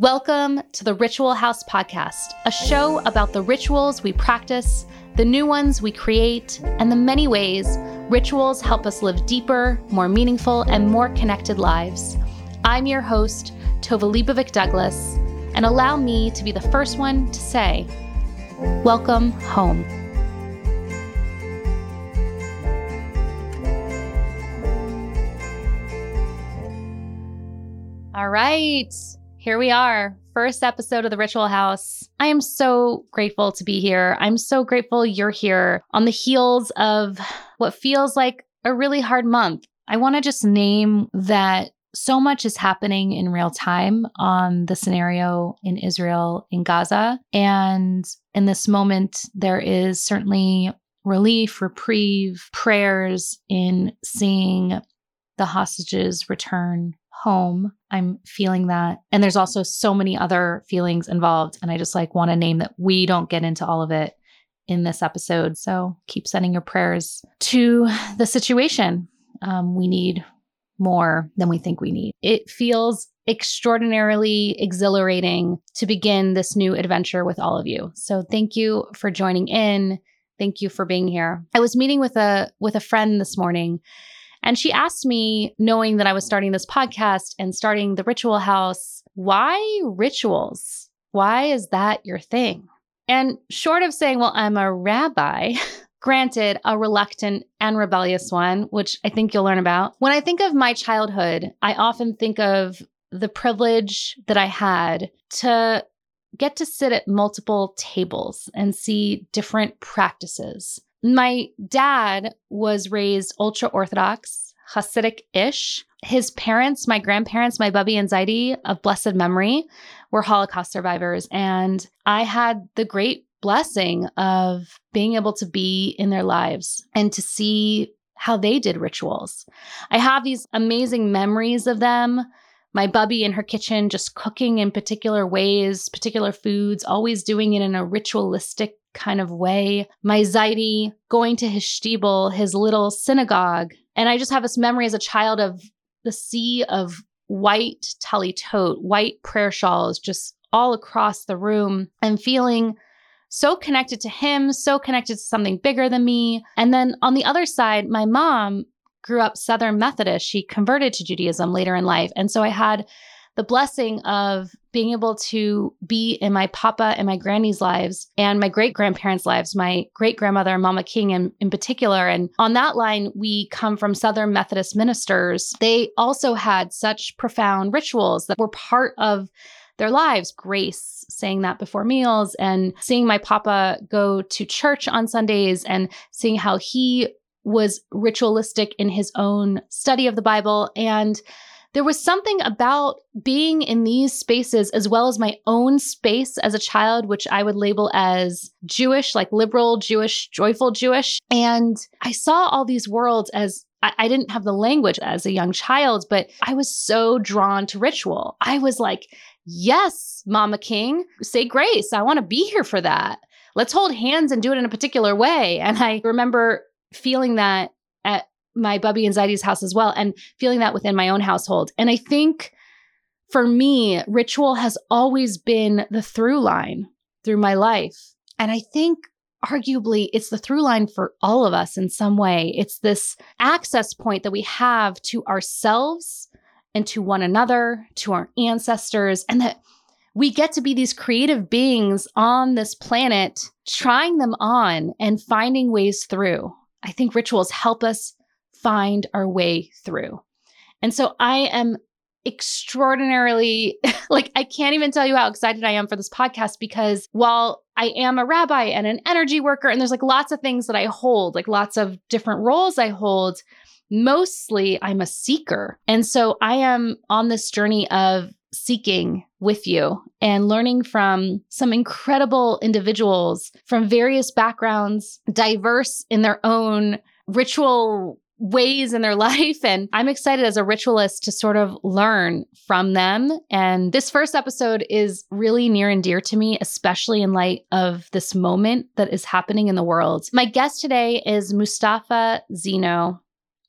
Welcome to the Ritual House Podcast, a show about the rituals we practice, the new ones we create, and the many ways rituals help us live deeper, more meaningful, and more connected lives. I'm your host, Tova Leibovic Douglas, and allow me to be the first one to say, Welcome home. All right. Here we are, first episode of the Ritual House. I am so grateful to be here. I'm so grateful you're here on the heels of what feels like a really hard month. I want to just name that so much is happening in real time on the scenario in Israel, in Gaza. And in this moment, there is certainly relief, reprieve, prayers in seeing the hostages return home. I'm feeling that. And there's also so many other feelings involved. And I just like want to name that we don't get into all of it in this episode. So keep sending your prayers to the situation. Um, we need more than we think we need. It feels extraordinarily exhilarating to begin this new adventure with all of you. So thank you for joining in. Thank you for being here. I was meeting with a with a friend this morning and she asked me, knowing that I was starting this podcast and starting the ritual house, why rituals? Why is that your thing? And short of saying, well, I'm a rabbi, granted, a reluctant and rebellious one, which I think you'll learn about. When I think of my childhood, I often think of the privilege that I had to get to sit at multiple tables and see different practices my dad was raised ultra Orthodox, Hasidic ish. His parents, my grandparents, my Bubby and Zaidi of blessed memory, were Holocaust survivors. And I had the great blessing of being able to be in their lives and to see how they did rituals. I have these amazing memories of them. My Bubby in her kitchen, just cooking in particular ways, particular foods, always doing it in a ritualistic kind of way. My Zaidi going to his shtibel, his little synagogue. And I just have this memory as a child of the sea of white tote, white prayer shawls just all across the room and feeling so connected to him, so connected to something bigger than me. And then on the other side, my mom grew up Southern Methodist. She converted to Judaism later in life. And so I had the blessing of being able to be in my papa and my granny's lives and my great grandparents' lives, my great grandmother, Mama King in, in particular. And on that line, we come from Southern Methodist ministers. They also had such profound rituals that were part of their lives. Grace, saying that before meals, and seeing my papa go to church on Sundays and seeing how he was ritualistic in his own study of the Bible. And there was something about being in these spaces as well as my own space as a child, which I would label as Jewish, like liberal Jewish, joyful Jewish. And I saw all these worlds as I, didn't have the language as a young child, but I was so drawn to ritual. I was like, yes, Mama King, say grace. I want to be here for that. Let's hold hands and do it in a particular way. And I remember feeling that at my Bubby Zaidi's house as well, and feeling that within my own household. And I think for me, ritual has always been the through line through my life. And I think arguably it's the through line for all of us in some way. It's this access point that we have to ourselves and to one another, to our ancestors, and that we get to be these creative beings on this planet, trying them on and finding ways through. I think rituals help us find our way through. And so I am extraordinarily like I can't even tell you how excited I am for this podcast because while I am a rabbi and an energy worker and there's like lots of things that I hold, like lots of different roles I hold, mostly I'm a seeker. And so I am on this journey of seeking with you and learning from some incredible individuals from various backgrounds, diverse in their own ritual ways in their life. And I'm excited as a ritualist to sort of learn from them. And this first episode is really near and dear to me, especially in light of this moment that is happening in the world. My guest today is Mustafa Zeno.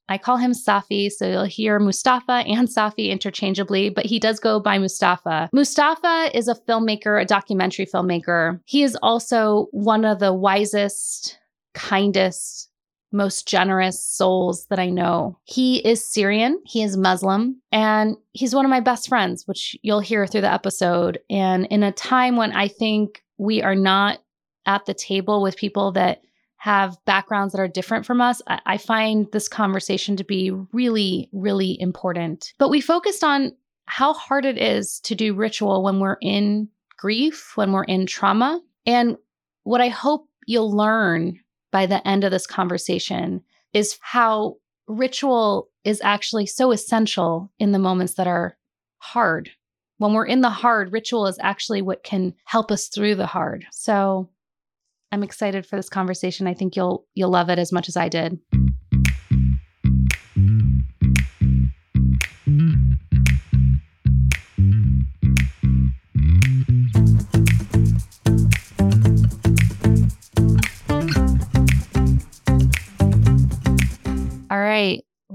I call him Safi, so you'll hear Mustafa and Safi interchangeably, but he does go by Mustafa. Mustafa is a filmmaker, a documentary filmmaker. He is also one of the wisest, kindest, most generous souls that I know. He is Syrian, he is Muslim, and he's one of my best friends, which you'll hear through the episode. And in a time when I think we are not at the table with people that have backgrounds that are different from us, I, I find this conversation to be really, really important. But we focused on how hard it is to do ritual when we're in grief, when we're in trauma. And what I hope you'll learn by the end of this conversation is how ritual is actually so essential in the moments that are hard. When we're in the hard, ritual is actually what can help us through the hard. So I'm excited for this conversation. I think you'll you'll love it as much as I did.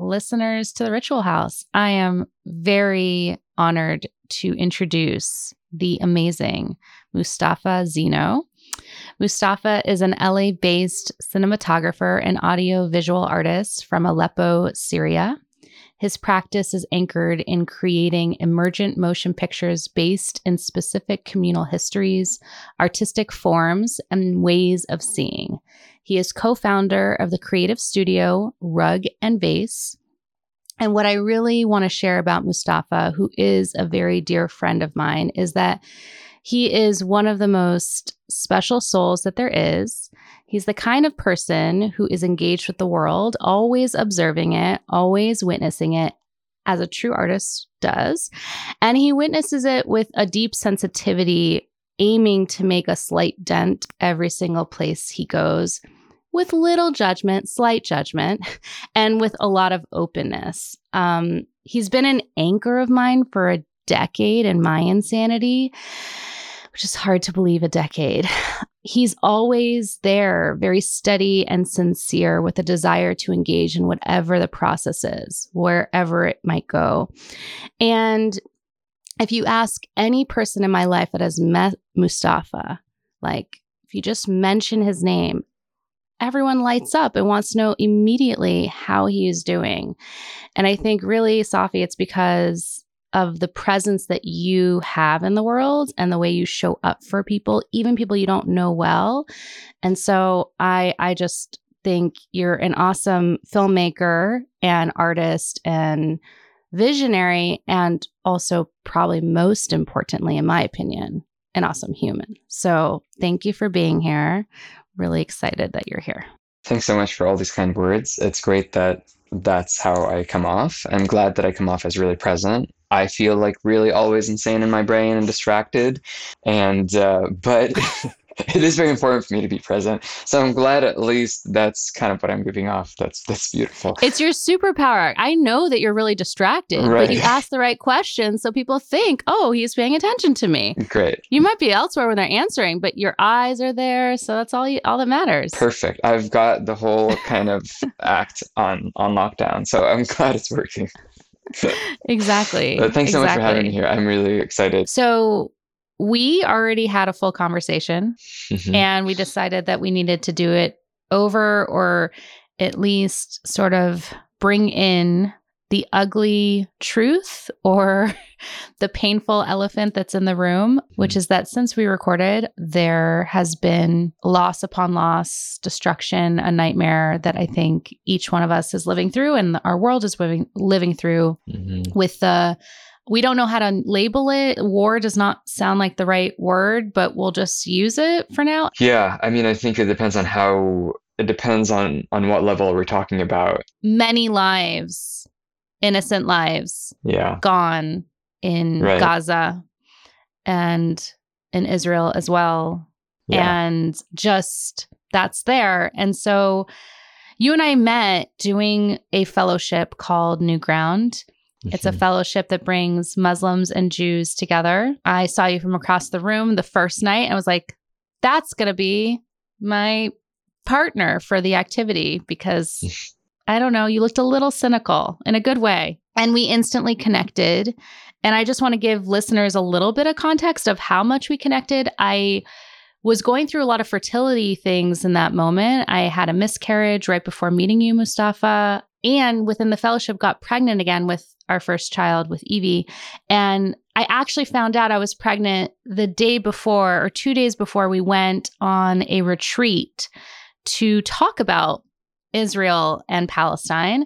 Listeners to the Ritual House, I am very honored to introduce the amazing Mustafa Zeno. Mustafa is an LA based cinematographer and audio visual artist from Aleppo, Syria. His practice is anchored in creating emergent motion pictures based in specific communal histories, artistic forms, and ways of seeing. He is co founder of the creative studio Rug and Vase. And what I really want to share about Mustafa, who is a very dear friend of mine, is that he is one of the most special souls that there is. He's the kind of person who is engaged with the world, always observing it, always witnessing it, as a true artist does. And he witnesses it with a deep sensitivity, aiming to make a slight dent every single place he goes, with little judgment, slight judgment, and with a lot of openness. Um, he's been an anchor of mine for a decade in my insanity which is hard to believe a decade. He's always there, very steady and sincere, with a desire to engage in whatever the process is, wherever it might go. And if you ask any person in my life that has met Mustafa, like if you just mention his name, everyone lights up and wants to know immediately how he is doing. And I think really, Safi, it's because of the presence that you have in the world and the way you show up for people, even people you don't know well. And so I I just think you're an awesome filmmaker and artist and visionary and also probably most importantly in my opinion an awesome human. So thank you for being here. Really excited that you're here. Thanks so much for all these kind words. It's great that that's how I come off. I'm glad that I come off as really present I feel like really always insane in my brain and distracted. And, uh, but it is very important for me to be present. So I'm glad at least that's kind of what I'm giving off. That's, that's beautiful. It's your superpower. I know that you're really distracted, right. but you ask the right questions. So people think, oh, he's paying attention to me. Great. You might be elsewhere when they're answering, but your eyes are there. So that's all you, all that matters. Perfect. I've got the whole kind of act on, on lockdown. So I'm glad it's working. Exactly. But thanks so exactly. much for having me here. I'm really excited. So we already had a full conversation mm-hmm. and we decided that we needed to do it over or at least sort of bring in the ugly truth or the painful elephant that's in the room, which mm-hmm. is that since we recorded, there has been loss upon loss, destruction, a nightmare that I think each one of us is living through and our world is living living through mm-hmm. with the we don't know how to label it. War does not sound like the right word, but we'll just use it for now. Yeah, I mean, I think it depends on how it depends on on what level we're talking about. Many lives innocent lives yeah. gone in right. Gaza and in Israel as well. Yeah. And just that's there. And so you and I met doing a fellowship called New Ground. It's a mm-hmm. fellowship that brings Muslims and Jews together. I saw you from across the room the first night and was like, that's going to be my partner for the activity because I don't know, you looked a little cynical in a good way. And we instantly connected. And I just want to give listeners a little bit of context of how much we connected. I was going through a lot of fertility things in that moment. I had a miscarriage right before meeting you, Mustafa, and within the fellowship got pregnant again with our first child with Evie. And I actually found out I was pregnant the day before or 2 days before we went on a retreat to talk about Israel and Palestine.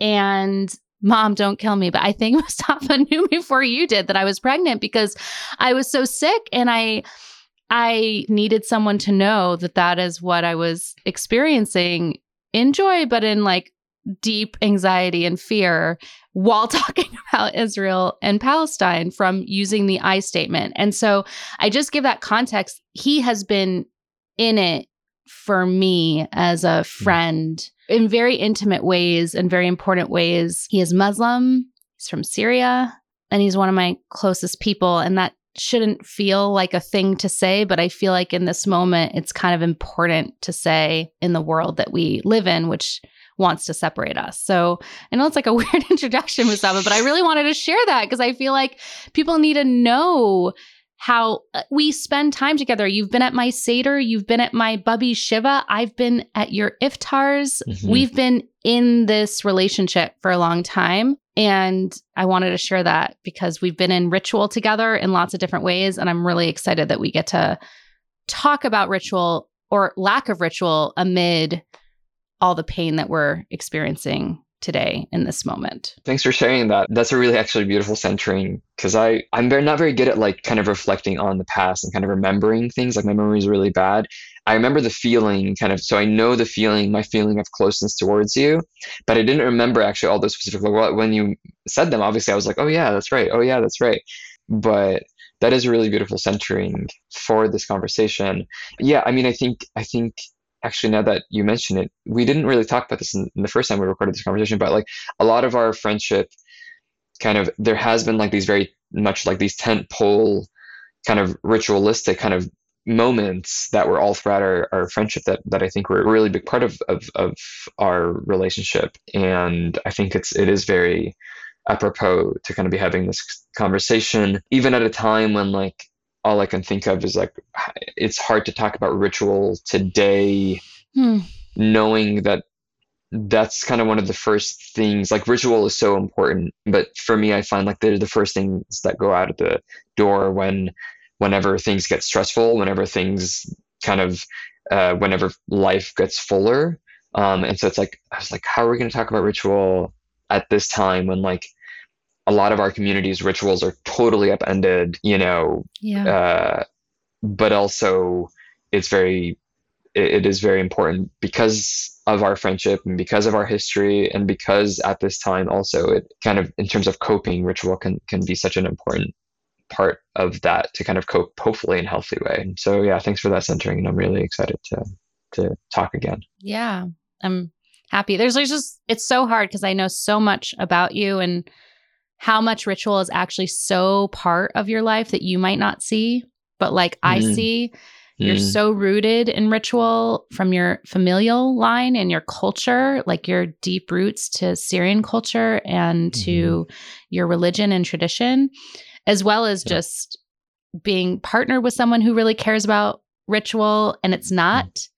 And Mom, don't kill me. But I think Mustafa knew before you did that I was pregnant because I was so sick and I I needed someone to know that that is what I was experiencing in joy, but in like deep anxiety and fear while talking about Israel and Palestine from using the I statement. And so I just give that context. He has been in it for me as a hmm. friend in very intimate ways and very important ways. He is Muslim, he's from Syria, and he's one of my closest people. And that shouldn't feel like a thing to say, but I feel like in this moment, it's kind of important to say in the world that we live in, which wants to separate us. So I know it's like a weird introduction, Mustafa, but I really wanted to share that because I feel like people need to know how uh, we spend time together. You've been at my Seder, you've been at my Bubby Shiva, I've been at your Iftars. Mm-hmm. We've been in this relationship for a long time. And I wanted to share that because we've been in ritual together in lots of different ways. And I'm really excited that we get to talk about ritual or lack of ritual amid all the pain that we're experiencing today in this moment. Thanks for sharing that. That's a really actually beautiful centering because I I'm very not very good at like kind of reflecting on the past and kind of remembering things. Like my memory is really bad. I remember the feeling kind of so I know the feeling, my feeling of closeness towards you, but I didn't remember actually all those specific like when you said them. Obviously, I was like, oh yeah, that's right. Oh yeah, that's right. But that is a really beautiful centering for this conversation. Yeah, I mean, I think I think actually now that you mention it we didn't really talk about this in, in, the first time we recorded this conversation but like a lot of our friendship kind of there has been like these very much like these tent pole kind of ritualistic kind of moments that were all throughout our, our friendship that, that I think were a really big part of, of, of our relationship. And I think it's it is very apropos to kind of be having this conversation, even at a time when like all I can think of is like it's hard to talk about ritual today, hmm. knowing that that's kind of one of the first things. Like ritual is so important, but for me, I find like they're the first things that go out of the door when, whenever things get stressful, whenever things kind of, uh, whenever life gets fuller. Um, and so it's like I was like, how are we going to talk about ritual at this time when like a lot of our communities rituals are totally upended you know yeah. uh, but also it's very it, it is very important because of our friendship and because of our history and because at this time also it kind of in terms of coping ritual can can be such an important part of that to kind of cope hopefully in a healthy way. So yeah thanks for that centering and i'm really excited to to talk again. Yeah i'm happy. There's, there's just it's so hard because i know so much about you and how much ritual is actually so part of your life that you might not see, but like mm. I see, you're mm. so rooted in ritual from your familial line and your culture, like your deep roots to Syrian culture and mm-hmm. to your religion and tradition, as well as yeah. just being partnered with someone who really cares about ritual. And it's not mm.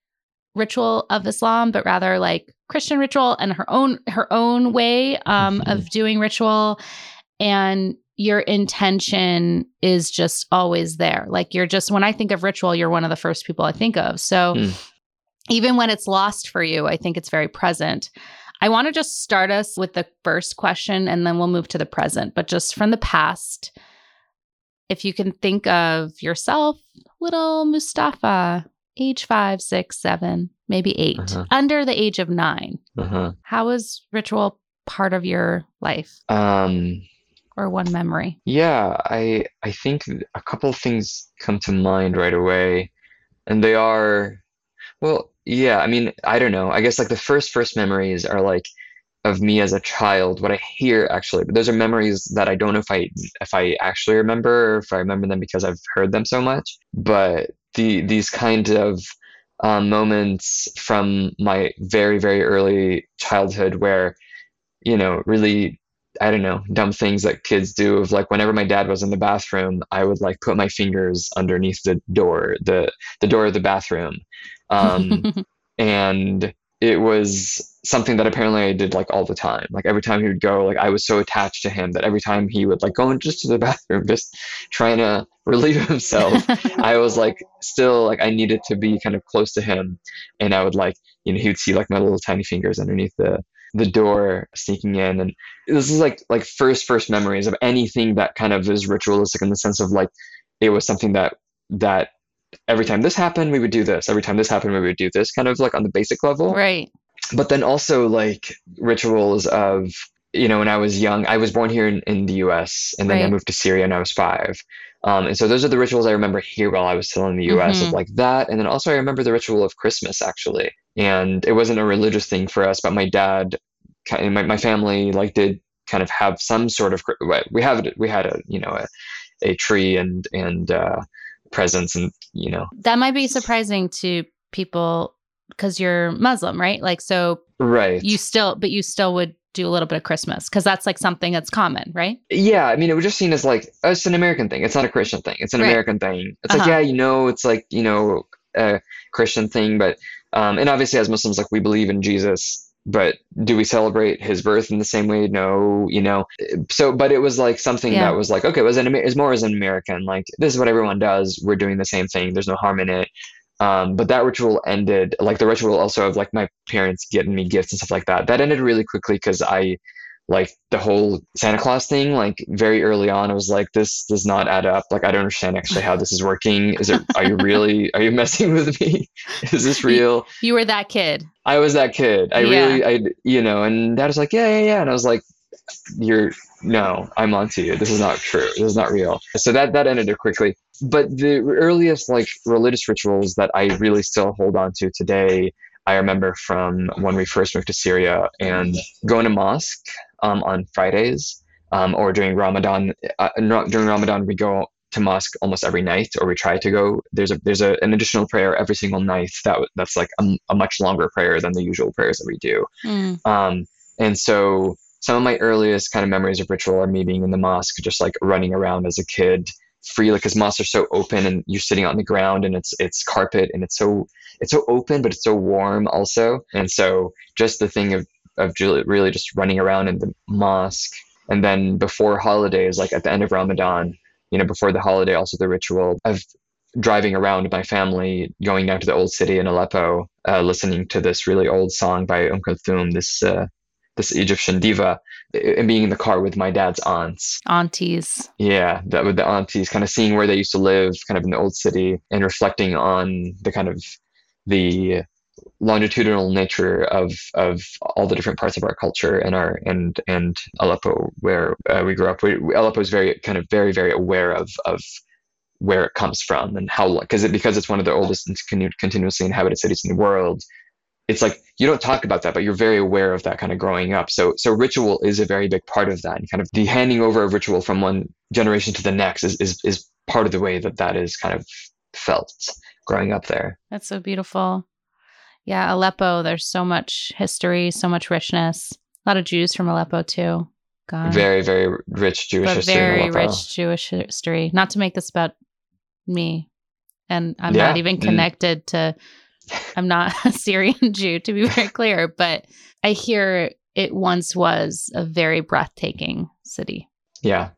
ritual of Islam, but rather like Christian ritual and her own her own way um, mm-hmm. of doing ritual and your intention is just always there. Like you're just, when I think of ritual, you're one of the first people I think of. So mm. even when it's lost for you, I think it's very present. I want to just start us with the first question and then we'll move to the present. But just from the past, if you can think of yourself, little Mustafa, age five, six, seven, maybe 8 uh-huh. under the age of 9 uh-huh. How was ritual part of your life? Um, or one memory? Yeah, I I think a couple of things come to mind right away, and they are, well, yeah. I mean, I don't know. I guess like the first first memories are like of me as a child. What I hear actually, but those are memories that I don't know if I if I actually remember or if I remember them because I've heard them so much. But the these kind of um, moments from my very very early childhood where you know really I don't know, dumb things that kids do of like whenever my dad was in the bathroom, I would like put my fingers underneath the door, the the door of the bathroom. Um, and it was something that apparently I did like all the time. Like every time he would go, like I was so attached to him that every time he would like go in just to the bathroom, just trying to relieve himself, I was like still like I needed to be kind of close to him, and I would like you know he would see like my little tiny fingers underneath the the door sneaking in. And this is like like first first memories of anything that kind of is ritualistic in the sense of like it was something that that every time this happened we would do this. Every time this happened we would do this kind of like on the basic level. Right. But then also like rituals of you know when i was young i was born here in, in the us and then Right. i moved to syria when i was five. Um, and so those are the rituals i remember here while i was still in the us Mhm. of like that. And then also i remember the ritual of christmas actually and it wasn't a religious thing for us but my dad my, my family like did kind of have some sort of we have we had a you know a, a tree and and uh presents and you know that might be surprising to people because you're muslim right like so right you still but you still would do a little bit of christmas because that's like something that's common right Yeah, I mean, it was just seen as like oh, it's an American thing. It's not a Christian thing. It's an Right. American thing. It's like Uh-huh. yeah, you know, it's like you know a Christian thing, but um, and obviously as Muslims, like we believe in Jesus, but do we celebrate his birth in the same way? No, you know. So, but it was like something Yeah. that was like okay, it was an it's more as an American. Like this is what everyone does. We're doing the same thing. There's no harm in it. Um, but that ritual ended, like the ritual also of like my parents getting me gifts and stuff like that. That ended really quickly because I like the whole Santa Claus thing, like very early on, I was like, this does not add up. Like, I don't understand actually how this is working. Is it, are you really, are you messing with me? Is this real? you were that kid I was that kid. I Yeah. really, I, you know, and dad was like, yeah, yeah, yeah. And I was like, you're, no, I'm onto you. This is not true. This is not real. So that, that ended it quickly. But the earliest like religious rituals that I really still hold on to today, I remember from when we first moved to Syria and going to mosque um, on Fridays um, or during Ramadan. Uh, during Ramadan, we go to mosque almost every night, or we try to go. There's a there's a, an additional prayer every single night that that's like a, a much longer prayer than the usual prayers that we do. Mm. Um, and so some of my earliest kind of memories of ritual are me being in the mosque, just like running around as a kid freely like, because mosques are so open and you're sitting on the ground and it's it's carpet and it's so it's so open but it's so warm also. And so just the thing of of really just running around in the mosque and then before holidays like at the end of Ramadan, you know, before the holiday also the ritual of driving around with my family, going down to the old city in Aleppo, uh, listening to this really old song by Umm Kulthum, this uh, this Egyptian diva, and being in the car with my dad's aunts. aunties Yeah, that with the aunties, kind of seeing where they used to live, kind of in the old city, and reflecting on the kind of the longitudinal nature of of all the different parts of our culture and our and and Aleppo where uh, we grew up. We, Aleppo is very kind of very very aware of of where it comes from and how because it because it's one of the oldest and continu- continuously inhabited cities in the world. It's like you don't talk about that, but you're very aware of that kind of growing up. So so ritual is a very big part of that, and kind of the handing over of ritual from one generation to the next is is is part of the way that that is kind of felt growing up there. that's so beautiful yeah aleppo there's so much history so much richness a lot of jews from aleppo too god Very very rich Jewish but history. very rich Jewish history. Not to make this about me, and I'm Yeah, not even mm. connected to. I'm not a Syrian Jew, to be very clear, but I hear it once was a very breathtaking city. Yeah,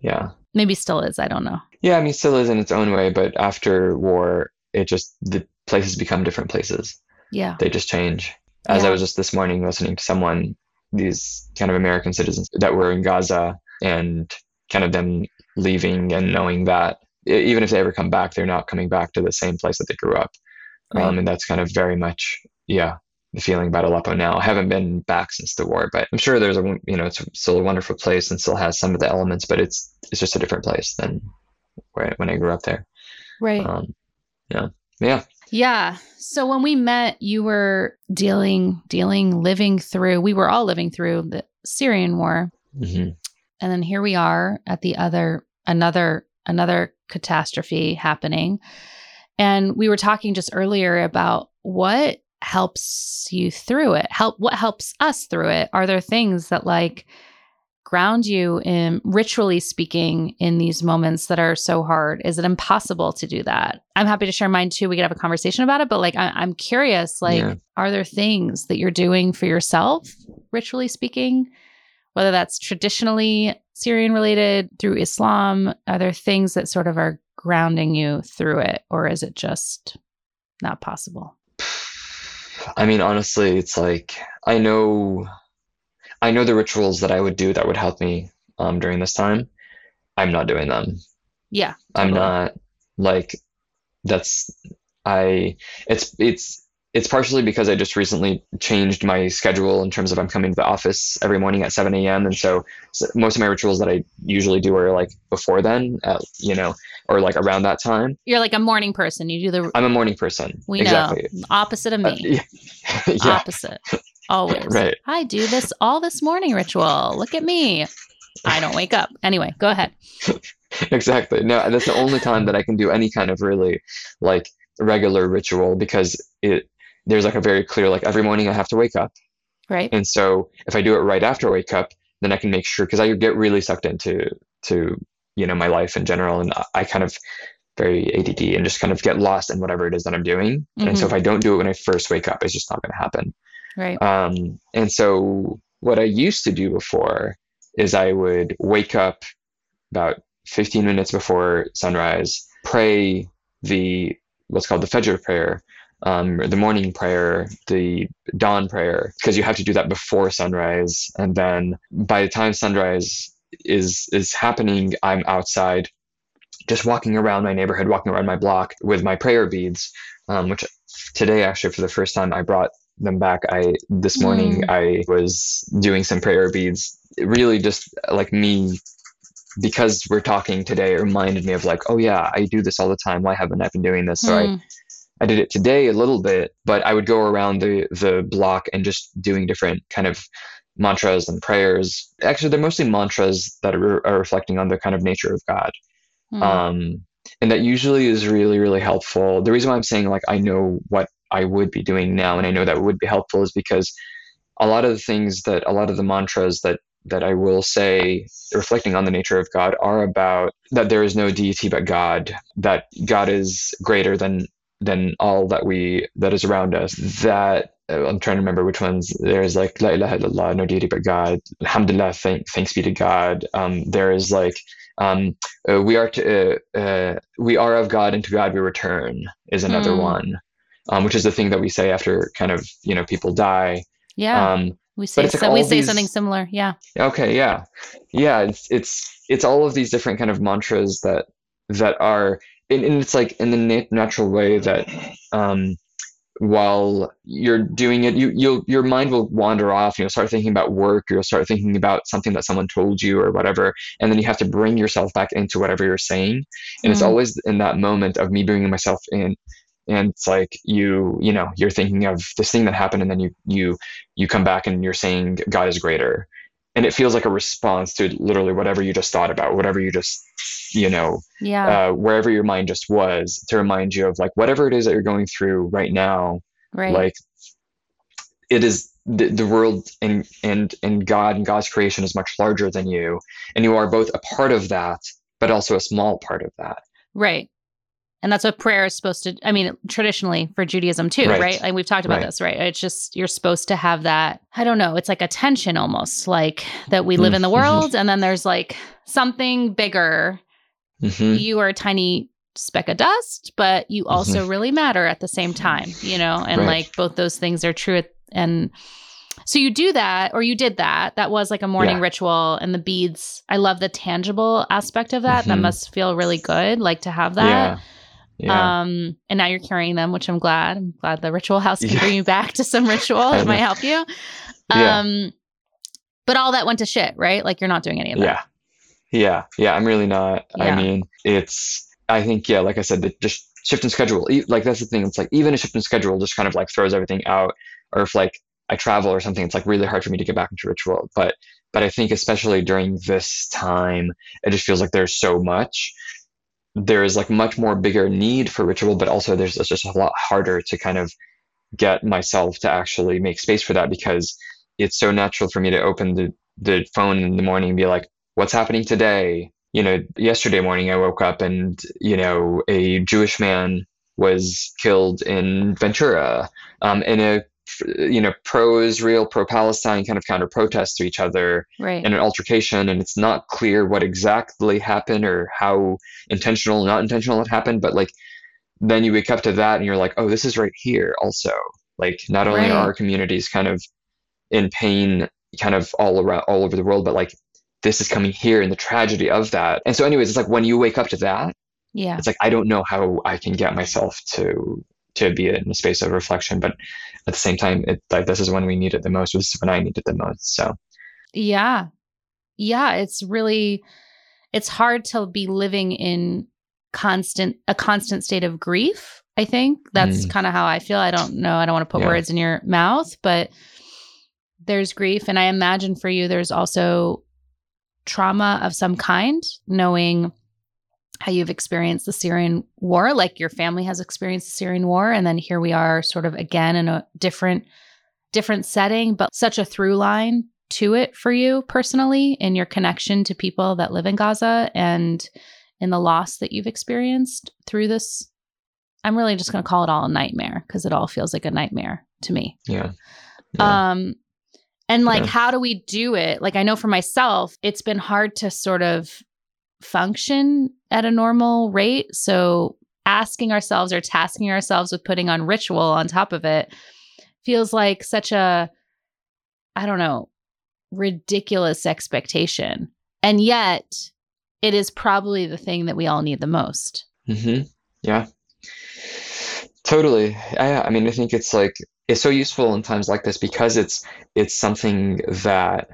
yeah. Maybe still is. I don't know. Yeah, I mean, still is in its own way, but after war, it just the places become different places. Yeah. They just change. As I was just this morning listening to someone, these kind of American citizens that were in Gaza, and kind of them leaving and knowing that even if they ever come back, they're not coming back to the same place that they grew up. Right. Um, and that's kind of very much, yeah, the feeling about Aleppo now. I haven't been back since the war, but I'm sure there's a, you know, it's still a wonderful place and still has some of the elements, but it's it's just a different place than where when I grew up there. Right. Um, yeah, yeah, Yeah. So when we met, you were dealing, dealing, living through, we were all living through the Syrian war. hmm And then here we are at the other, another, another catastrophe happening. And we were talking just earlier about what helps you through it. Help what helps us through it? Are there things that like ground you in ritually speaking in these moments that are so hard? Is it impossible to do that? I'm happy to share mine too. We could have a conversation about it, but like I, am curious, like, yeah. are there things that you're doing for yourself, ritually speaking? Whether that's traditionally Syrian related through Islam, are there things that sort of are grounding you through it, or is it just not possible? I mean, honestly, it's like I know I know the rituals that I would do that would help me um, during this time. I'm not doing them. Yeah. Totally. I'm not like that's I it's it's it's partially because I just recently changed my schedule in terms of I'm coming to the office every morning at 7 a.m. And so, so most of my rituals that I usually do are like before then, at, you know, or like around that time. You're like a morning person. You do the. I'm a morning person. We exactly. know. Opposite of me. Uh, yeah. yeah. Opposite. Always. right. I do this all this morning ritual. Look at me. I don't wake up. Anyway, go ahead. exactly. No, that's the only time that I can do any kind of really like regular ritual because it there's like a very clear like every morning I have to wake up. Right. And so if I do it right after I wake up, then I can make sure because I get really sucked into to you know my life in general, and I kind of very ADD and just kind of get lost in whatever it is that I'm doing. Mm-hmm. And so if I don't do it when I first wake up, it's just not going to happen. Right. Um, and so what I used to do before is I would wake up about 15 minutes before sunrise, pray the what's called the Fajr prayer, um, the morning prayer, the dawn prayer, because you have to do that before sunrise. And then by the time sunrise is is happening, I'm outside, just walking around my neighborhood, walking around my block with my prayer beads, um, which today actually for the first time I brought them back. I this morning mm. I was doing some prayer beads. really just like me because we're talking today it reminded me of like, oh yeah, I do this all the time. Why haven't I been doing this? So mm. I I did it today a little bit, but I would go around the the block and just doing different kind of mantras and prayers. Actually, they're mostly mantras that are, are reflecting on the kind of nature of God. Mm. Um, and that usually is really really helpful. The reason why I'm saying like I know what I would be doing now, and I know that would be helpful, is because a lot of the things that a lot of the mantras that that I will say, reflecting on the nature of God, are about that there is no deity but God, that God is greater than than all that we that is around us. That uh, I'm trying to remember which ones. There's like La ilaha illallah, no deity but God. Alhamdulillah, thank, thanks be to God. Um, there is like um, uh, we are to, uh, uh, we are of God and to God we return is another mm. one, um, which is the thing that we say after kind of you know people die. Yeah. Um, we say so, we say these... something similar. Yeah. Okay. Yeah. Yeah. It's it's it's all of these different kind of mantras that that are and, and it's like in the nat- natural way that um, while you're doing it, you you'll your mind will wander off. You'll start thinking about work. or You'll start thinking about something that someone told you or whatever, and then you have to bring yourself back into whatever you're saying. And mm. it's always in that moment of me bringing myself in and it's like you you know you're thinking of this thing that happened and then you you you come back and you're saying god is greater. And it feels like a response to literally whatever you just thought about whatever you just you know yeah. uh, wherever your mind just was to remind you of like whatever it is that you're going through right now right. like it is the, the world and and and god and god's creation is much larger than you. And you are both a part of that but also a small part of that. Right and that's what prayer is supposed to i mean traditionally for judaism too right, right? like we've talked about right. this right it's just you're supposed to have that i don't know it's like a tension almost like that we live mm-hmm. in the mm-hmm. world and then there's like something bigger mm-hmm. you are a tiny speck of dust but you also mm-hmm. really matter at the same time you know and right. like both those things are true and so you do that or you did that that was like a morning yeah. ritual and the beads i love the tangible aspect of that that mm-hmm. must feel really good like to have that yeah yeah. Um, and now you're carrying them, which I'm glad. I'm glad the ritual house can yeah. bring you back to some ritual that might help you. Um, yeah. but all that went to shit, right? Like you're not doing any of that. Yeah. Yeah. Yeah. I'm really not. Yeah. I mean, it's, I think, yeah, like I said, just shift in schedule. Like that's the thing. It's like even a shift in schedule just kind of like throws everything out. Or if like I travel or something, it's like really hard for me to get back into ritual. But, but I think especially during this time, it just feels like there's so much there is like much more bigger need for ritual, but also there's it's just a lot harder to kind of get myself to actually make space for that because it's so natural for me to open the, the phone in the morning and be like, what's happening today? You know, yesterday morning I woke up and, you know, a Jewish man was killed in Ventura um, in a you know pro-israel pro-palestine kind of counter protest to each other right. in an altercation and it's not clear what exactly happened or how intentional not intentional it happened but like then you wake up to that and you're like oh this is right here also like not only Right. are our communities kind of in pain kind of all around all over the world but like this is coming here and the tragedy of that and so anyways it's like when you wake up to that yeah. it's like I don't know how I can get myself to to be in a space of reflection, but at the same time, it like this is when we need it the most. This is when I need it the most. So Yeah. Yeah, it's really it's hard to be living in constant a constant state of grief. I think that's Mm. kind of how I feel. I don't know. I don't want to put Yeah. words in your mouth, but there's grief and I imagine for you there's also trauma of some kind knowing how you've experienced the Syrian war, like your family has experienced the Syrian war and then here we are sort of again in a different different setting, but such a through line to it for you personally in your connection to people that live in Gaza and in the loss that you've experienced through this. I'm really just going to call it all a nightmare because it all feels like a nightmare to me. yeah, yeah. Um and like Yeah. how do we do it? Like I know for myself, it's been hard to sort of function at a normal rate. So asking ourselves or tasking ourselves with putting on ritual on top of it feels like such a I don't know, ridiculous expectation. And yet it is probably the thing that we all need the most. hmm yeah, totally. I, I mean, I think it's like it's so useful in times like this because it's it's something that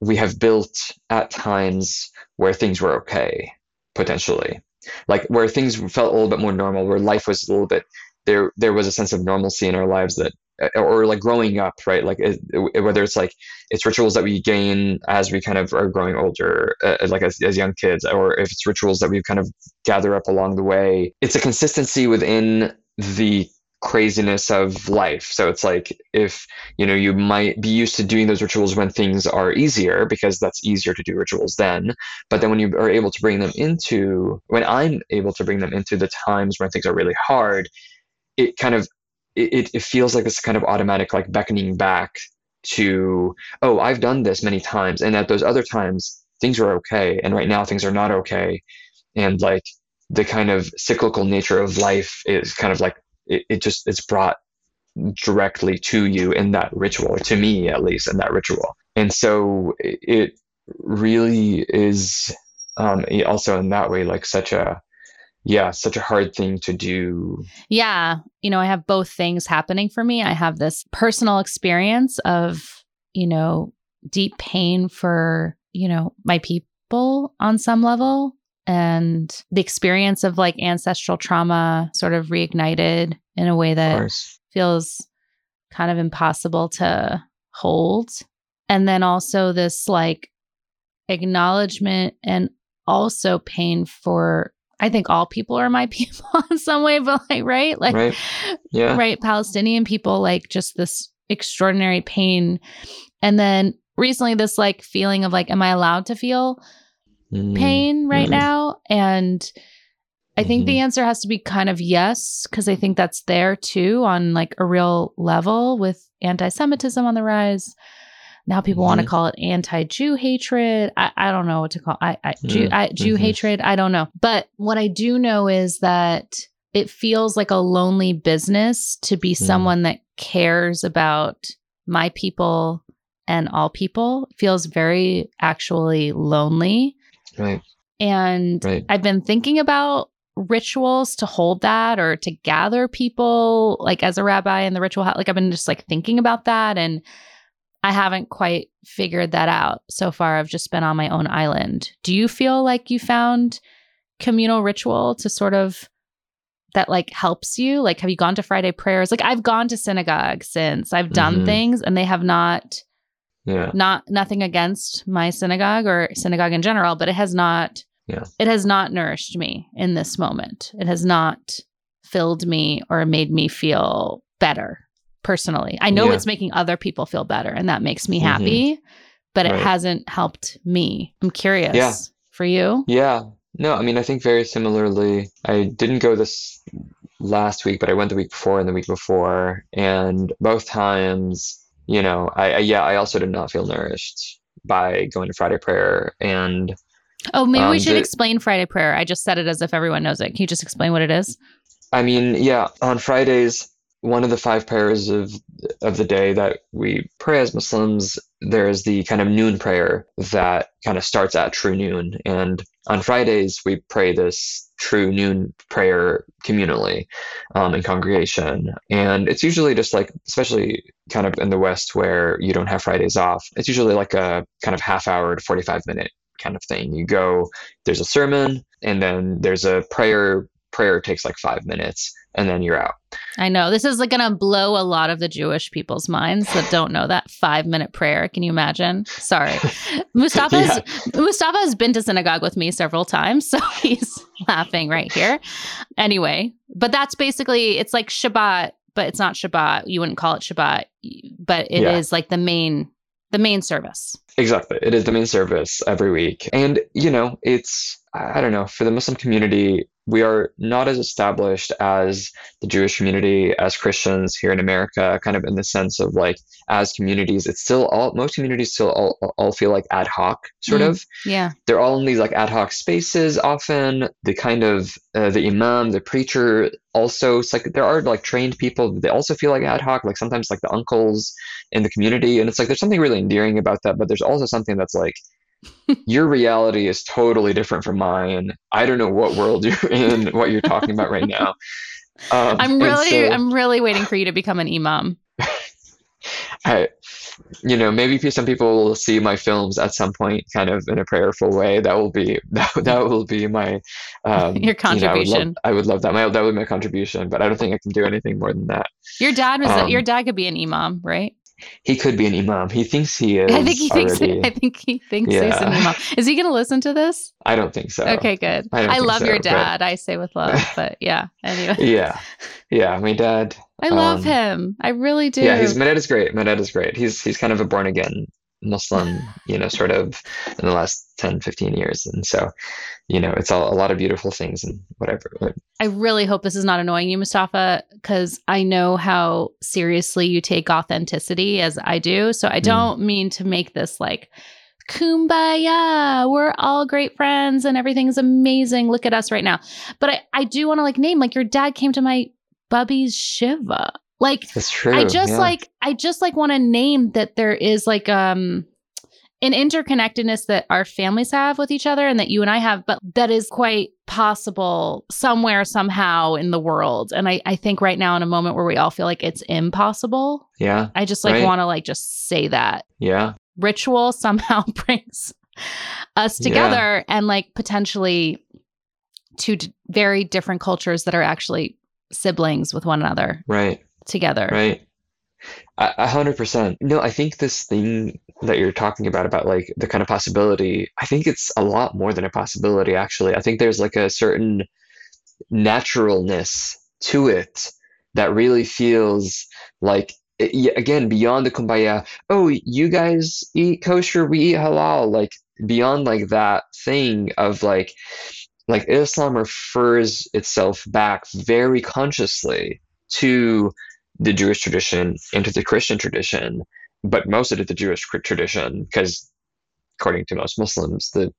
we have built at times where things were okay, potentially, like where things felt a little bit more normal, where life was a little bit there. There was a sense of normalcy in our lives that, or like growing up, right? Like it, it- whether it's like it's rituals that we gain as we kind of are growing older, uh, like as, as young kids, or if it's rituals that we kind of gather up along the way. It's a consistency within the craziness of life. So it's like if you know you might be used to doing those rituals when things are easier because that's easier to do rituals then. But then when you are able to bring them into when I'm able to bring them into the times when things are really hard, it kind of it, it feels like this kind of automatic like beckoning back to oh I've done this many times and at those other times things were okay and right now things are not okay and like the kind of cyclical nature of life is kind of like it, it just it's brought directly to you in that ritual to me at least in that ritual and so it really is um also in that way like such a yeah such a hard thing to do Yeah. You know, I have both things happening for me. I have this personal experience of, you know, deep pain for, you know, my people on some level and the experience of like ancestral trauma sort of reignited in a way that feels kind of impossible to hold. And then also this like acknowledgement and also pain for I think all people are my people in some way, but like right? Like right yeah right, Palestinian people, like just this extraordinary pain. And then recently this like feeling of like, am I allowed to feel Mm, pain right mhm. now? And I think the Mhm. answer has to be kind of yes, because I think that's there too on like a real level with anti Semitism on the rise. Now people want to call it anti-Jew hatred. I, I don't know what to call I, I Jew Mm, I, Jew hatred. I don't know. But what I do know is that it feels like a lonely business to be Mm. someone that cares about my people and all people. It feels very actually lonely. Right And right I've been thinking about rituals to hold that or to gather people like as a rabbi in the ritual. Like I've been just like thinking about that and I haven't quite figured that out so far. I've just been on my own island. Do you feel like you found communal ritual to sort of that like helps you? Like have you gone to Friday prayers? Like I've gone to synagogue since. I've done Mhm. things and they have not yeah not nothing against my synagogue or synagogue in general, but it has not Yeah. It has not nourished me in this moment. It has not filled me or made me feel better personally. I know Yeah. it's making other people feel better and that makes me Mhm. happy, but it hasn't helped me. I'm curious. Yeah. For you? Yeah. No, I mean, I think very similarly. I didn't go this last week, but I went the week before and the week before, and both times, you know, I, I yeah, I also did not feel nourished by going to Friday prayer, and Oh, maybe we Um, should the- explain Friday prayer. I just said it as if everyone knows it. Can you just explain what it is? I mean, yeah, on Fridays, one of the five prayers of of the day that we pray as Muslims, there is the kind of noon prayer that kind of starts at true noon. And on Fridays, we pray this true noon prayer communally um, in congregation. And it's usually just like, especially kind of in the West where you don't have Fridays off, it's usually like a kind of half hour to 45 minute kind of thing. You go, there's a sermon, and then there's a prayer. Prayer takes like five minutes, and then you're out. I know this is like going to blow a lot of the Jewish people's minds that don't know that five minute prayer. Can you imagine? Sorry, Mustafa's Mustafa has been to synagogue with me several times, so he's laughing right here. Anyway, but that's basically it's like Shabbat, but it's not Shabbat. You wouldn't call it Shabbat, but it is Yeah. like the main the main service. Exactly. It is the main service every week. And, you know, it's, I don't know, for the Muslim community, we are not as established as the Jewish community, as Christians here in America, kind of in the sense of like, as communities, it's still all, most communities still all, all feel like ad hoc, sort Mm. of. Yeah, They're all in these like ad hoc spaces often. The kind of, uh, the imam, the preacher, also, it's like there are like trained people, they also feel like ad hoc, like sometimes like the uncles in the community. And it's like there's something really endearing about that, but there's also something that's like, your reality is totally different from mine. I don't know what world you're in, what you're talking about right now. Um, I'm really so I'm really waiting for you to become an imam. I, you know, maybe some people will see my films at some point, kind of in a prayerful way. That will be that, that will be my um, Your you know, I would love- contribution. I would love that. My that would be my contribution, but I don't think I can do anything more than that. Your dad was Um, your dad could be an imam, right? He could be an imam. He thinks he is. I think he thinks already. I think he thinks he's an Yeah. imam. Is he going to listen to this? I don't think so. Okay, good. I I, love so, your but- dad. I say with love, but yeah. Anyway, Yeah, yeah. My dad. I love um, him. I really do. Yeah, he's my dad is great. My dad is great. He's he's kind of a born again Muslim, you know, sort of in the last 10, 15 years. And so, you know, it's all a lot of beautiful things and whatever. I really hope this is not annoying you, Mustafa, because I know how seriously you take authenticity as I do. So I Mm. don't mean to make this like kumbaya. We're all great friends and everything's amazing. Look at us right now. But I, I do want to like name like your dad came to my bubby's Shiva. Like it's true. I just yeah. like I just like want to name that there is like um an interconnectedness that our families have with each other and that you and I have, but that is quite possible somewhere, somehow in the world. And I, I think right now in a moment where we all feel like it's impossible, Yeah. I just like Right. want to like just say that Yeah. ritual somehow brings us Yeah. together and like potentially two d- very different cultures that are actually siblings with one another Right. Together. Right. A hundred percent. No, I think this thing that you're talking about, about like the kind of possibility, I think it's a lot more than a possibility, actually. I think there's like a certain naturalness to it that really feels like, eh, again, beyond the kumbaya, oh, you guys eat kosher, we eat halal, like beyond like that thing of like, like Islam refers itself back very consciously to the Jewish tradition into the Christian tradition, but most of it the Jewish tradition, because according to most Muslims, the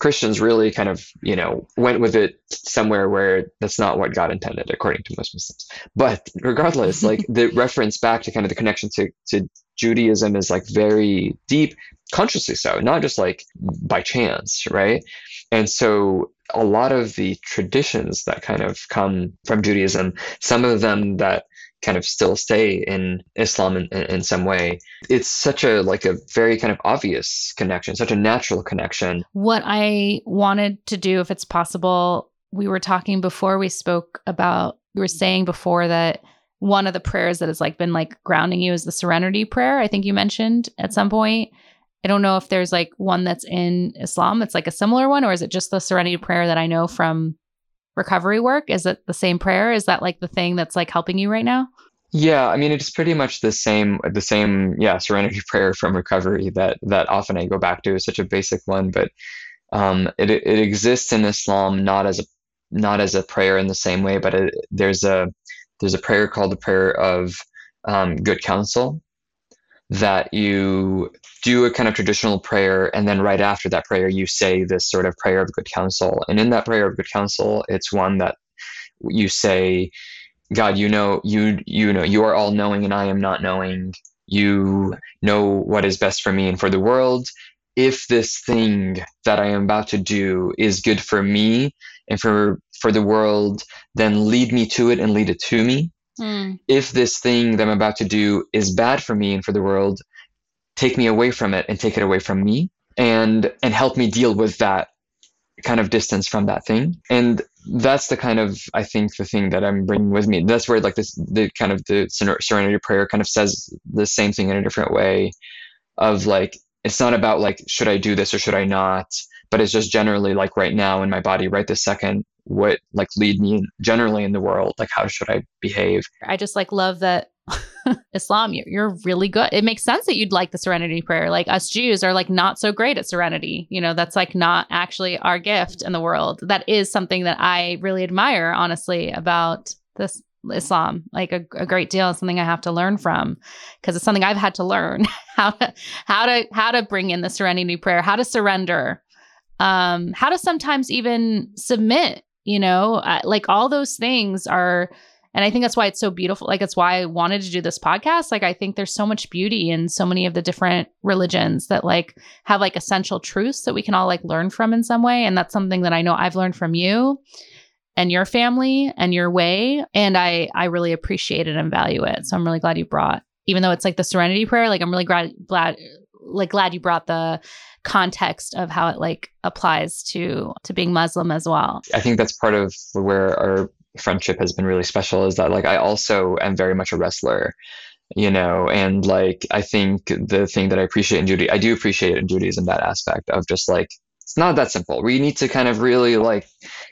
Christians really kind of, you know, went with it somewhere where that's not what God intended, according to most Muslims. But regardless, like the reference back to kind of the connection to, to Judaism is like very deep, consciously so, not just like by chance, right? And so a lot of the traditions that kind of come from Judaism, some of them that kind of still stay in Islam in, in, some way. It's such a like a very kind of obvious connection, such a natural connection. What I wanted to do, if it's possible, we were talking before we spoke about, we were saying before that one of the prayers that has like been like grounding you is the serenity prayer. I think you mentioned at some point. I don't know if there's like one that's in Islam that's like a similar one, or is it just the serenity prayer that I know from recovery work? Is it the same prayer? Is that like the thing that's like helping you right now? Yeah, I mean it's pretty much the same the same yeah serenity prayer from recovery that that often I go back to is such a basic one, but um, it it exists in Islam not as a not as a prayer in the same way, but it, there's a there's a prayer called the prayer of um, good counsel that you do a kind of traditional prayer and then right after that prayer you say this sort of prayer of good counsel and in that prayer of good counsel it's one that you say god you know you you know you are all knowing and i am not knowing you know what is best for me and for the world if this thing that i am about to do is good for me and for for the world then lead me to it and lead it to me Mm. If this thing that I'm about to do is bad for me and for the world, take me away from it and take it away from me and and help me deal with that kind of distance from that thing. And that's the kind of I think the thing that I'm bringing with me. That's where like this the kind of the serenity prayer kind of says the same thing in a different way of like it's not about like should I do this or should I not, but it's just generally like right now in my body right this second what like lead me generally in the world like how should i behave i just like love that islam you're, you're really good. It makes sense that you'd like the serenity prayer. Like us jews are like not so great at serenity. You know that's like not actually our gift in the world. That is something that i really admire honestly about this Islam, like a, a great deal, something I have to learn from because it's something I've had to learn how to how to how to bring in the serenity prayer, how to surrender, um, how to sometimes even submit you know? Uh, like all those things are and i think that's why it's so beautiful. Like it's why i wanted to do this podcast. Like i think there's so much beauty in so many of the different religions that like have like essential truths that we can all like learn from in some way. And that's something that i know i've learned from you and your family and your way. And i i really appreciate it and value it. So i'm really glad you brought even though it's like the serenity prayer like i'm really glad glad like glad you brought the context of how it like applies to to being Muslim as well. I think that's part of where our friendship has been really special is that like I also am very much a wrestler you know and like i think the thing that i appreciate in judy i do appreciate in judaism that aspect of just like it's not that simple. We need to kind of really like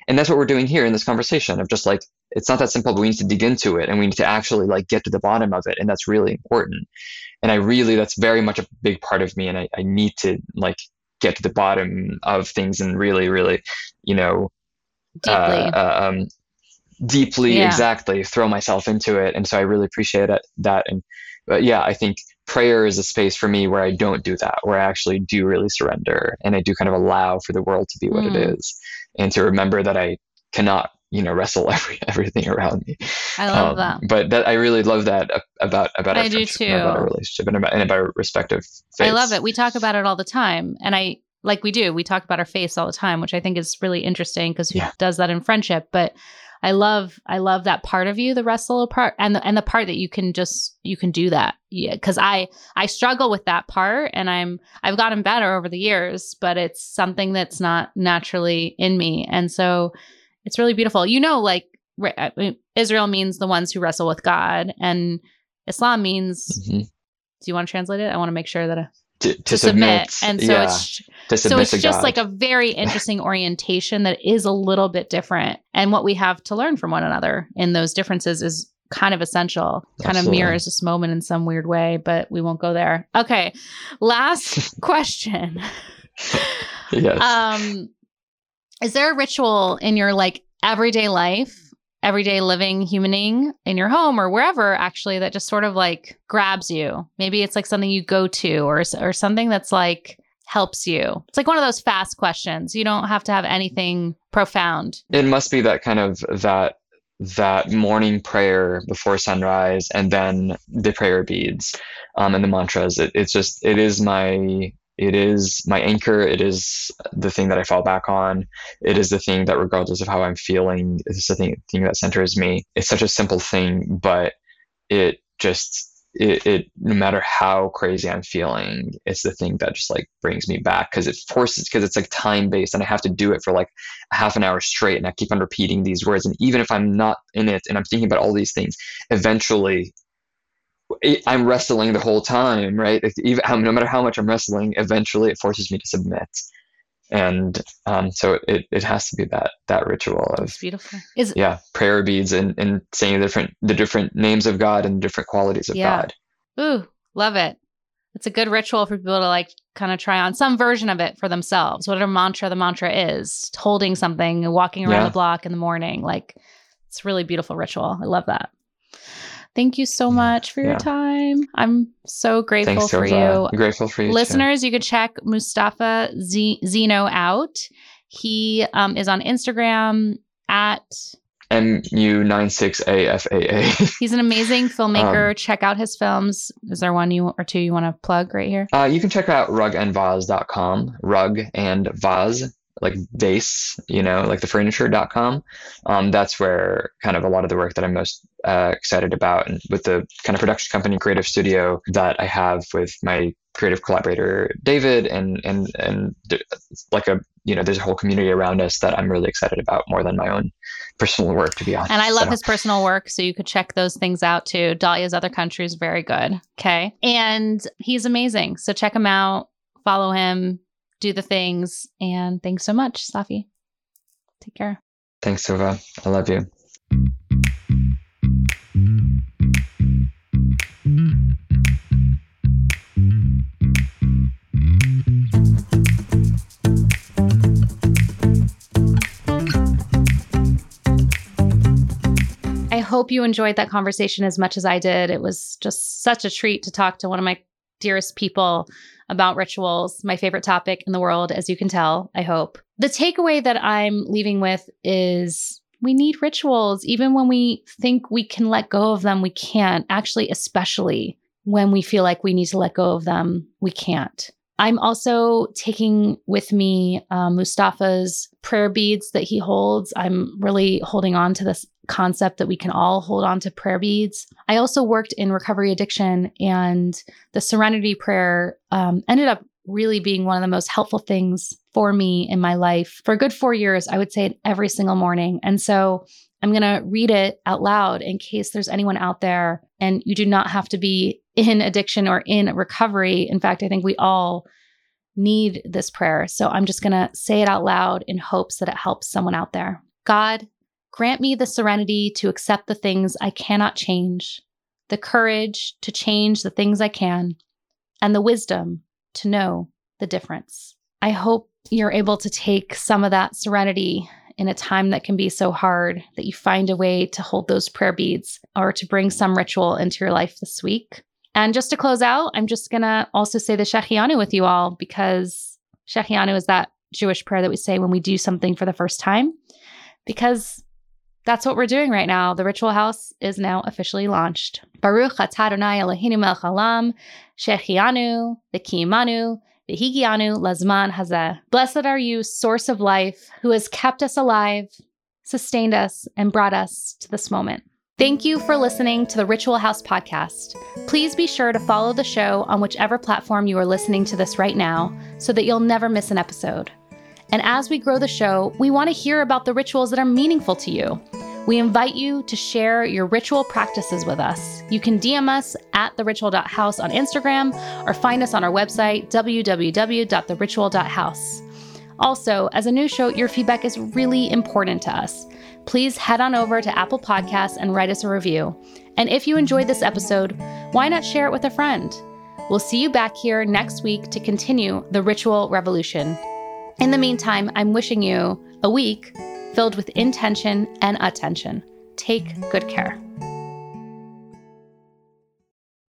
and that's what we're doing here in this conversation of just like it's not that simple but we need to dig into it and we need to actually like get to the bottom of it and that's really important. And i really that's very much a big part of me and i, I need to like get to the bottom of things and really really you know deeply, uh, uh, um, deeply yeah. exactly throw myself into it and so i really appreciate it, that and but yeah i think prayer is a space for me where i don't do that where i actually do really surrender and i do kind of allow for the world to be what mm. it is and to remember that i cannot you know wrestle every everything around me. I love um, that. But that I really love that about about I do too. about our relationship and about and about our respective faiths. I love it. We talk about it all the time, and I like we do. We talk about our faiths all the time, which I think is really interesting because who yeah. does that in friendship? But I love I love that part of you, the wrestle part, and the and the part that you can just you can do that. Yeah, because I I struggle with that part, and I'm I've gotten better over the years, but it's something that's not naturally in me, and so it's really beautiful. You know, like Israel means the ones who wrestle with God, and Islam means. Mm-hmm. Do you want to translate it? I want to make sure that. I, to, to, to submit, submit, and so yeah, it's so it's just God. like a very interesting orientation that is a little bit different. And what we have to learn from one another in those differences is kind of essential kind Absolutely. of mirrors this moment in some weird way but we won't go there. Okay last question. Yes. Um is there a ritual in your like everyday life, everyday living humaning in your home or wherever actually that just sort of like grabs you? Maybe it's like something you go to or or something that's like helps you. It's like one of those fast questions. You don't have to have anything profound. It must be that kind of that that morning prayer before sunrise and then the prayer beads um, and the mantras. It, it's just it is my it is my anchor. It is the thing that i fall back on. It is the thing that regardless of how i'm feeling it's the thing, thing that centers me. It's such a simple thing but it just it, it no matter how crazy i'm feeling it's the thing that just like brings me back because it forces because it's like time based and i have to do it for like half an hour straight and i keep on repeating these words and even if i'm not in it and i'm thinking about all these things eventually I'm wrestling the whole time, right? Like Even no matter how much I'm wrestling, eventually it forces me to submit and um, so it, it has to be that that ritual of it's beautiful is yeah prayer beads and, and saying the different the different names of god and different qualities of yeah. god ooh love it it's a good ritual for people to like kind of try on some version of it for themselves whatever mantra the mantra is holding something walking around yeah. the block in the morning like it's really beautiful ritual i love that Thank you so much for your yeah. time. I'm so grateful Thanks, for you. I'm grateful for you. Listeners, too. you could check Mustafa Z- Zeno out. He um, is on Instagram at MU96AFAA. He's an amazing filmmaker. Um, check out his films. Is there one you or two you want to plug right here? Uh, you can check out rugandvase.com. Rug and vase like vase, you know, like the furniture.com. Um, that's where kind of a lot of the work that I'm most uh, excited about and with the kind of production company creative studio that I have with my creative collaborator David and and and like a you know there's a whole community around us that I'm really excited about more than my own personal work to be honest. And I love so. his personal work so you could check those things out too. Dalia's other country is very good. Okay. And he's amazing. So check him out, follow him, do the things. And thanks so much, Safi. Take care. Thanks, Tova. I love you. I hope you enjoyed that conversation as much as I did. It was just such a treat to talk to one of my dearest people about rituals, my favorite topic in the world, as you can tell, I hope. The takeaway that I'm leaving with is we need rituals. Even when we think we can let go of them, we can't. Actually, especially when we feel like we need to let go of them, we can't. I'm also taking with me uh, Mustafa's prayer beads that he holds. I'm really holding on to this concept that we can all hold on to prayer beads. I also worked in recovery addiction, and the serenity prayer um, ended up really being one of the most helpful things for me in my life. For a good four years, I would say it every single morning. And so I'm going to read it out loud in case there's anyone out there and you do not have to be in addiction or in recovery. In fact, I think we all need this prayer. So I'm just going to say it out loud in hopes that it helps someone out there. God, grant me the serenity to accept the things I cannot change, the courage to change the things I can, and the wisdom to know the difference. I hope you're able to take some of that serenity in a time that can be so hard that you find a way to hold those prayer beads or to bring some ritual into your life this week. And just to close out, I'm just going to also say the Shechianu with you all because Shechianu is that Jewish prayer that we say when we do something for the first time, because that's what we're doing right now. The Ritual House is now officially launched. Baruch atah Adonai Eloheinu melech haolam, Shechianu, the Kiyimanu, Higianu Lazman Hazeh. Blessed are you, source of life, who has kept us alive, sustained us, and brought us to this moment. Thank you for listening to the Ritual House podcast. Please be sure to follow the show on whichever platform you are listening to this right now so that you'll never miss an episode. And as we grow the show, we want to hear about the rituals that are meaningful to you. We invite you to share your ritual practices with us. You can DM us at theritual.house on Instagram or find us on our website, www.theritual.house. Also, as a new show, your feedback is really important to us. Please head on over to Apple Podcasts and write us a review. And if you enjoyed this episode, why not share it with a friend? We'll see you back here next week to continue the ritual revolution. In the meantime, I'm wishing you a week filled with intention and attention. Take good care.